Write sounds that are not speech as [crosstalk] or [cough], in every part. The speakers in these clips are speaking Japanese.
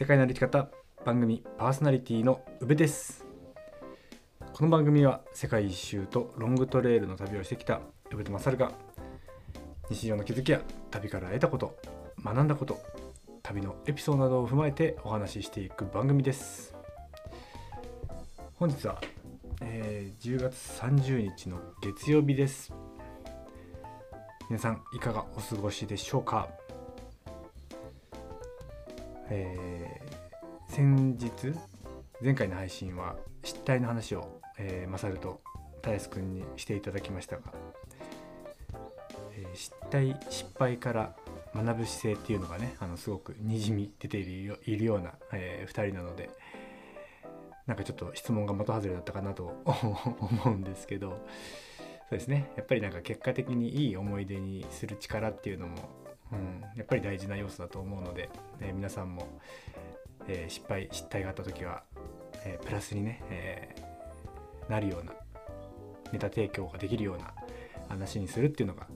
世界の歩き方番組パーソナリティの宇部です。この番組は世界一周とロングトレイルの旅をしてきた宇部と勝が日常の気づきや旅から得たこと学んだこと旅のエピソードなどを踏まえてお話ししていく番組です。本日は、えー10月30日の月曜日です。皆さんいかがお過ごしでしょうか？えー先日前回の配信は失態の話を、えー、マサルとたやすくんにしていただきましたが、えー失態失敗から学ぶ姿勢っていうのがねあのすごくにじみ出ているよいるような、え2人なのでなんかちょっと質問が的外れだったかなと思うんですけどそうですね。やっぱりなんか結果的にいい思い出にする力っていうのも、うん、やっぱり大事な要素だと思うので、えー皆さんも、えー失敗失態があった時は、えープラスにね、えなるようなネタ提供ができるような話にするっていうのが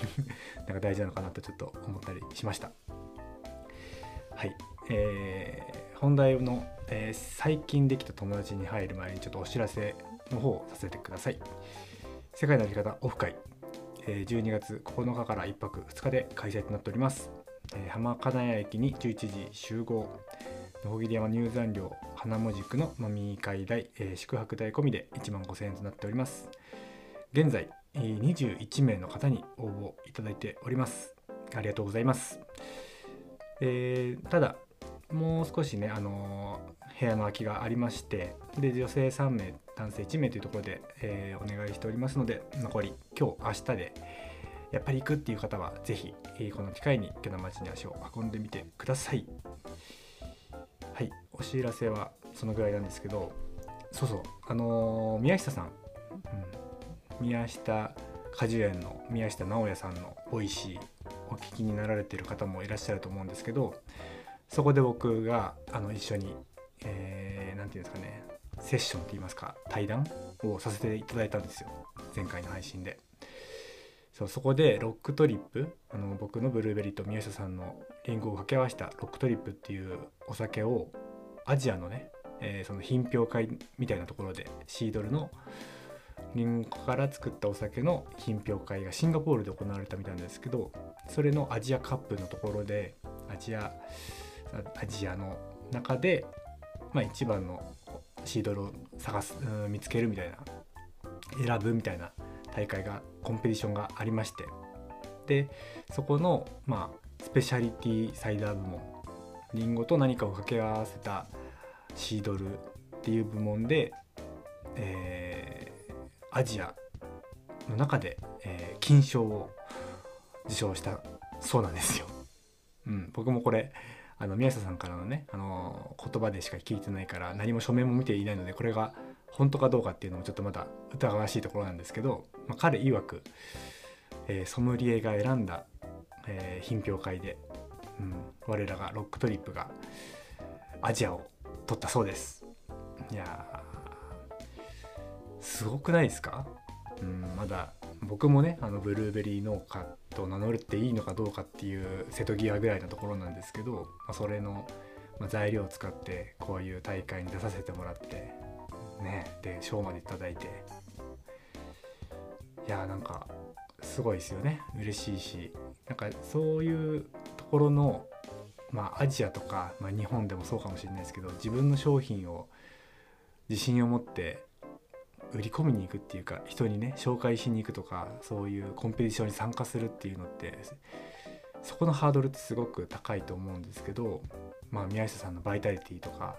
[laughs] なんか大事なのかなとちょっと思ったりしました。はい、えー本題の、え最近できた友達に入る前にちょっとお知らせの方をさせてください。世界の歩き方オフ会、12月9日から1泊2日で開催となっております。浜金谷駅に11時集合。野穂切山入山料花文塾の飲み会代、え宿泊代込みで1万5000円となっております。現在、21名の方に応募いただいております。ありがとうございます。えーただ、もう少しね、あの部屋の空きがありまして、で、女性3名、男性1名というところで、えーお願いしておりますので、残り今日、明日で、やっぱり行くっていう方は、ぜひ、えこの機会に池田町に足を運んでみてください。はい、お知らせはそのぐらいなんですけど、そうそう、あのー宮下さん、うん、宮下果樹園の宮下直也さんの Voicy お聞きになられてる方もいらっしゃると思うんですけどそこで僕があの一緒に、えーていうんですかね。セッションって言いますか。対談をさせていただいたんですよ。前回の配信で。そうそこでロックトリップ。あの僕のブルーベリーと宮下さんのリンゴを掛け合わせたロックトリップっていうお酒をアジアのね、えーその品評会みたいなところでシードルのリンゴから作ったお酒の品評会がシンガポールで行われたみたいなんですけどそれのアジアカップのところでアジアアジアの中で、まあ、一番のシードルを探すうん見つけるみたいな選ぶみたいな大会がコンペティションがありましてでそこの、まあ、スペシャリティサイダー部門リンゴと何かを掛け合わせたシードルっていう部門で、えーアジアの中で、えー金賞を受賞したそうなんですよ。うん、僕もこれあの宮下さんからのね、あの言葉でしか聞いてないから何も書面も見ていないのでこれが本当かどうかっていうのもちょっとまだ疑わしいところなんですけど、まあ、彼曰く、えーソムリエが選んだ、えー品評会で、うん、我らがロックトリップがアジアを取ったそうです。いやすごくないですか、うん、まだ僕もねあのブルーベリー農家と名乗っていいのかどうかっていう瀬戸際ぐらいのところなんですけど、まあ、それの、材料を使ってこういう大会に出させてもらってねで賞までいいて。いやーなんかすごいですよね。嬉しいし。なんかそういうところのまあアジアとか、まあ、日本でもそうかもしれないですけど自分の商品を自信を持って売り込みに行くっていうか人にね紹介しに行くとかそういうコンペティションに参加するっていうのってそこのハードルってすごく高いと思うんですけどまあ宮下さんのバイタリティとか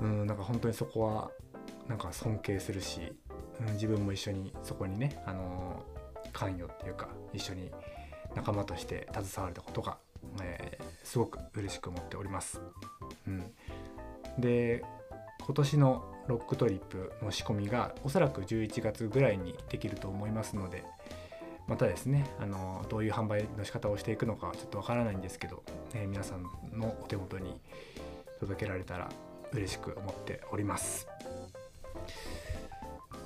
うんなんか本当にそこはなんか尊敬するし、うん、自分も一緒にそこにねあの関与っていうか一緒に仲間として携われたことが、えーすごく嬉しく思っております。うん、で今年のロックトリップの仕込みがおそらく11月ぐらいにできると思いますのでまたですねあのどういう販売の仕方をしていくのかちょっとわからないんですけど、えー皆さんのお手元に届けられたら嬉しく思っております。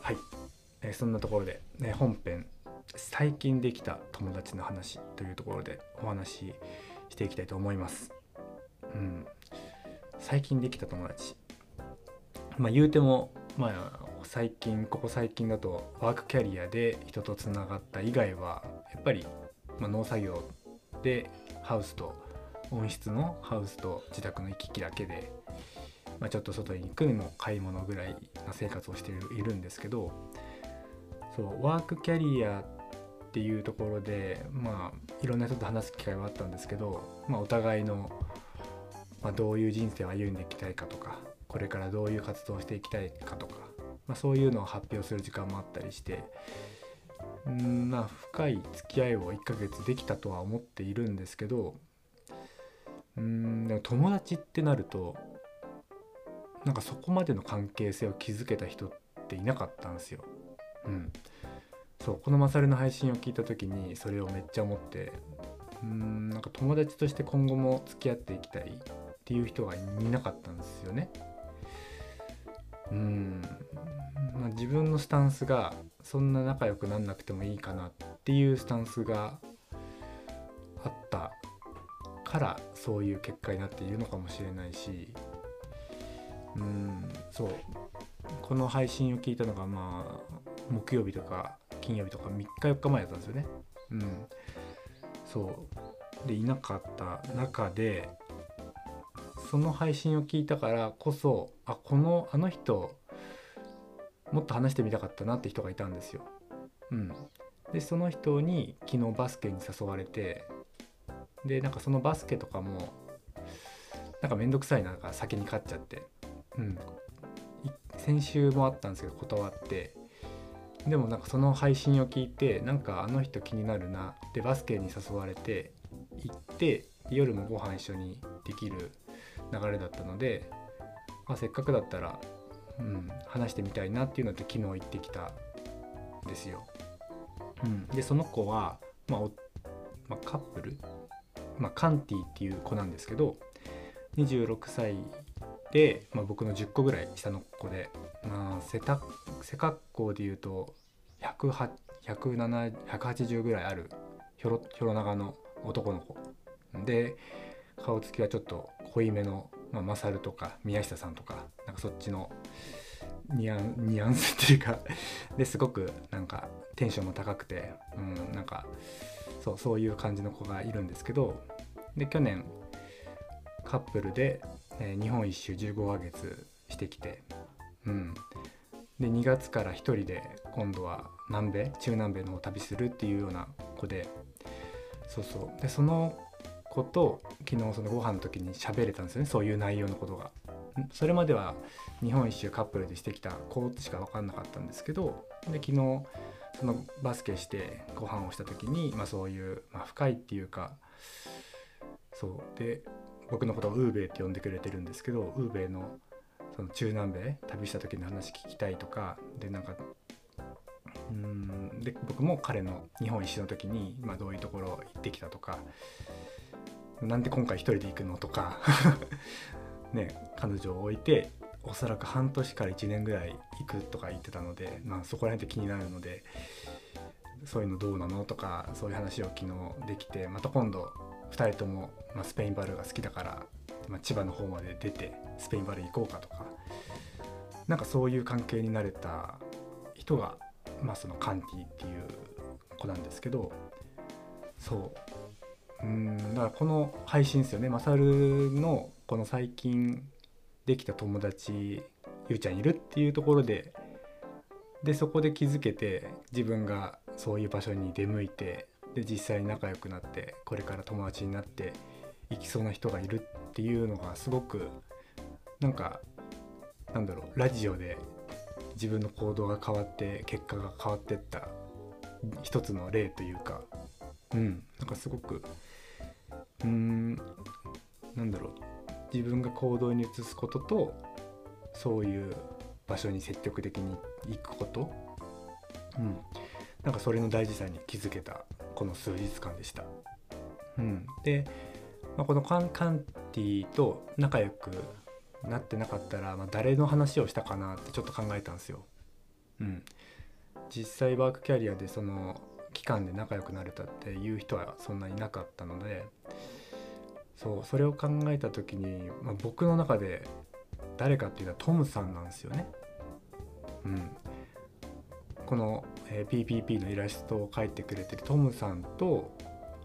はい、えーそんなところで、ね、本編最近できた友達の話というところでお話ししていきたいと思います。うん、最近できた友達。まあ言うてもまあ最近ここ最近だとワークキャリアで人とつながった以外はやっぱり、まあ、農作業でハウスと温室のハウスと自宅の行き来だけで、まあ、ちょっと外に行くのも買い物ぐらいな生活をしているんですけどそうワークキャリアっていうところでまあいろんな人と話す機会はあったんですけど、まあ、お互いの、まあ、どういう人生を歩んでいきたいかとかこれからどういう活動をしていきたいかとか、まあ、そういうのを発表する時間もあったりしてうんまあ深い付き合いを1ヶ月できたとは思っているんですけどうんでも友達ってなるとなんかそこまでの関係性を築けた人っていなかったんですよ。うん、そうこのマサルの配信を聞いた時にそれをめっちゃ思ってうんなんか友達として今後も付き合っていきたいっていう人がいなかったんですよね。うん。まあ、自分のスタンスがそんな仲良くなんなくてもいいかなっていうスタンスがあったからそういう結果になっているのかもしれないし。うんそう。この配信を聞いたのがまあ木曜日とか金曜日とか3日4日前だったんですよね。うん、そう。でいなかった中でその配信を聞いたからこそあこのあの人もっと話してみたかったなって人がいたんですよ。うん、でその人に昨日バスケに誘われてでなんかそのバスケとかもなんかめんどくさいななんか先に勝っちゃって、うん、先週もあったんですけど断って。でもなんかその配信を聞いてなんかあの人気になるなでバスケに誘われて行って夜もご飯一緒にできる流れだったので、まあ、せっかくだったら、うん、話してみたいなっていうので昨日行ってきたんですよ。うん、でその子は、まあまあ、カップル、まあ、カンティっていう子なんですけど26歳で、まあ、僕の10個ぐらい下の子で、まあ、背た背格好でいうと180ぐらいあるひょろひょろ長の男の子。で顔つきはちょっと濃いめの、まあ、マサルとか宮下さんとかなんかそっちのニャンニャンスっていうかですごくなんかテンションも高くて、うん、なんかそうそういう感じの子がいるんですけどで去年カップルでえー、日本一周15ヶ月してきて、うん、で2月から1人で今度は南米中南米の方旅するっていうような子でそうそう。でその子と昨日そのご飯の時に喋れたんですよねそういう内容のことが。それまでは日本一周カップルでしてきた子しか分かんなかったんですけどで昨日そのバスケしてご飯をした時に、まあ、そういう、まあ、深いっていうかそうで僕のことをウーベイって呼んでくれてるんですけどウーベイのその中南米旅した時の話聞きたいとかでなんかうんで僕も彼の日本一周の時に、まあ、どういうところ行ってきたとかなんで今回一人で行くのとか [laughs] ね彼女を置いておそらく半年から1年ぐらい行くとか言ってたので、まあ、そこら辺って気になるのでそういうのどうなのとかそういう話を昨日できてまた今度2人とも、まあ、スペインバルーが好きだから、まあ、千葉の方まで出てスペインバルー行こうかとかなんかそういう関係になれた人が、まあ、そのカンティっていう子なんですけどそううんだからこの配信ですよね。マサルのこの最近できた友達ゆうちゃんいるっていうところででそこで気づけて自分がそういう場所に出向いてで実際に仲良くなってこれから友達になっていきそうな人がいるっていうのがすごくなんかなんだろうラジオで自分の行動が変わって結果が変わってった一つの例というかうんなんかすごくうんなんだろう。自分が行動に移すこととそういう場所に積極的に行くこと、うん、なんかそれの大事さに気づけたこの数日間でした。うん、で、まあ、このカンカンティと仲良くなってなかったら、まあ、誰の話をしたかなってちょっと考えたんですよ。うん、実際ワークキャリアでその期間で仲良くなれたっていう人はそんなになかったのでそうそれを考えた時に、まあ、僕の中で誰かっていうのはトムさんなんですよね。うん、この、えー、PPP のイラストを描いてくれてるトムさんと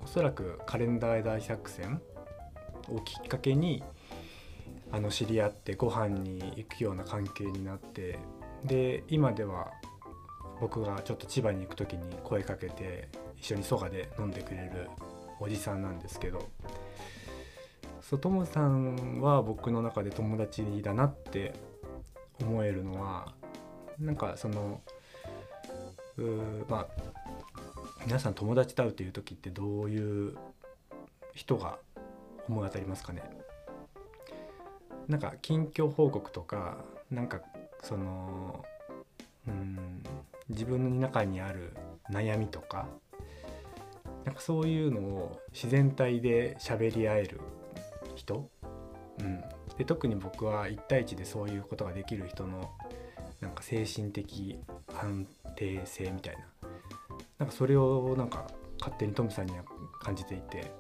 おそらくカレンダー大作戦をきっかけにあの知り合ってご飯に行くような関係になってで今では僕がちょっと千葉に行く時に声かけて一緒に蘇我で飲んでくれるおじさんなんですけどそうトムさんは僕の中で友達だなって思えるのはなんかそのうまあ皆さん友達と会うっていう時ってどういう人が思い当たりますかね？なんか近況報告とかなんかそのうん自分の中にある悩みとかなんかそういうのを自然体で喋り合える人、うん、で特に僕は1対1でそういうことができる人のなんか精神的安定性みたいな。なんかそれをなんか勝手にトムさんには感じていて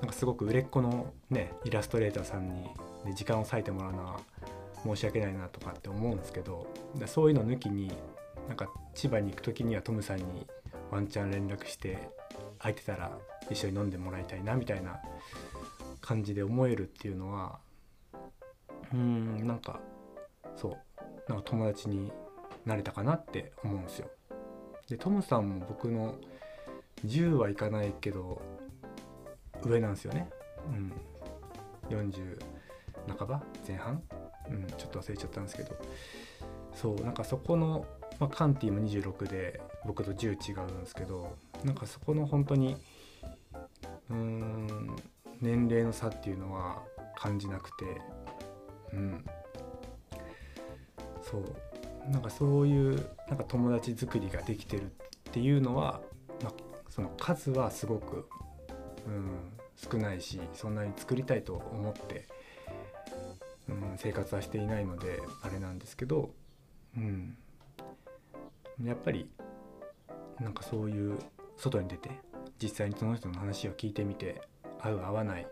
なんかすごく売れっ子のねイラストレーターさんに、ね、時間を割いてもらうのは申し訳ないなとかって思うんですけどそういうの抜きになんか千葉に行く時にはトムさんにワンチャン連絡して空いてたら一緒に飲んでもらいたいなみたいな感じで思えるっていうのはうんなんかそうなんか友達になれたかなって思うんですよ。でトムさんも僕の10はいかないけど上なんですよね。うん、40半ば前半、うん、ちょっと忘れちゃったんですけどそうなんかそこの、まあ、カンティも26で僕と10違うんですけどなんかそこの本当にうーん年齢の差っていうのは感じなくて。うん。そう。なんかそういうなんか友達作りができてるっていうのは、まあ、その数はすごく、うん、少ないしそんなに作りたいと思って、うん、生活はしていないのであれなんですけど、うん、やっぱりなんかそういう外に出て実際にその人の話を聞いてみて合う合わない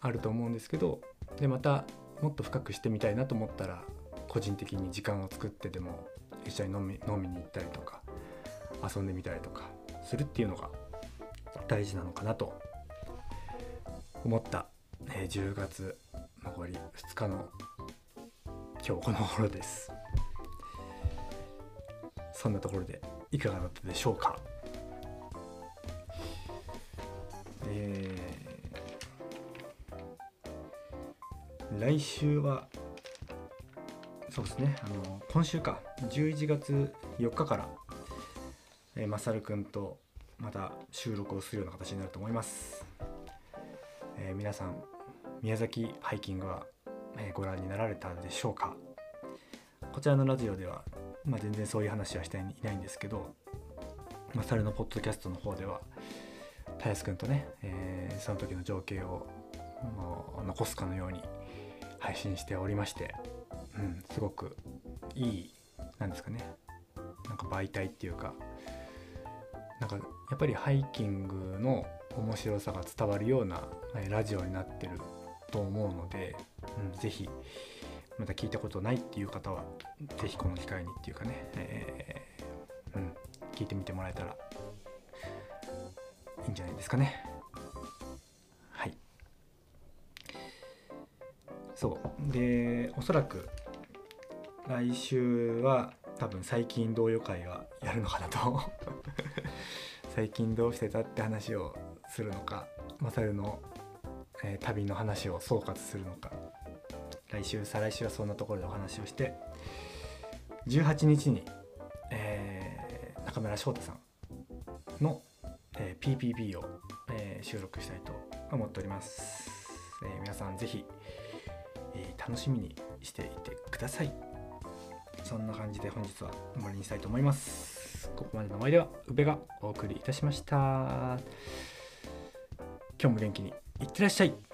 あると思うんですけどでまたもっと深くしてみたいなと思ったら個人的に時間を作ってでも一緒に飲み飲みに行ったりとか遊んでみたりとかするっていうのが大事なのかなと思った、えー、10月残り2日の今日この頃です。そんなところでいかがだったでしょうか？来週はそうですねあの今週か11月4日から、えー、マサルくんとまた収録をするような形になると思います、えー、皆さん宮崎ハイキングは、え、ご覧になられたでしょうか？こちらのラジオでは、まあ、全然そういう話はしていないんですけどマサルのポッドキャストの方ではたやすくんとね、えー、その時の情景を残すかのように配信しておりまして、うん、すごくいいなんですかね。なんか媒体っていうかなんかやっぱりハイキングの面白さが伝わるようなラジオになってると思うので、うん、ぜひまた聞いたことないっていう方は是非この機会にっていうかね、えー、うん、聞いてみてもらえたらいいんじゃないですかね。そう。でおそらく来週は多分最近同様会がやるのかなと。[laughs] 最近どうしてたって話をするのかマサルの、えー、旅の話を総括するのか。来週再来週はそんなところでお話をして18日に、えー、中村翔太さんのえー、PPP を、えー、収録したいと思っております、えー、皆さん是非、え楽しみにしていてください。そんな感じで本日は終わりにしたいと思います。ここまでのお相手は宇部がお送りいたしました。今日も元気にいってらっしゃい。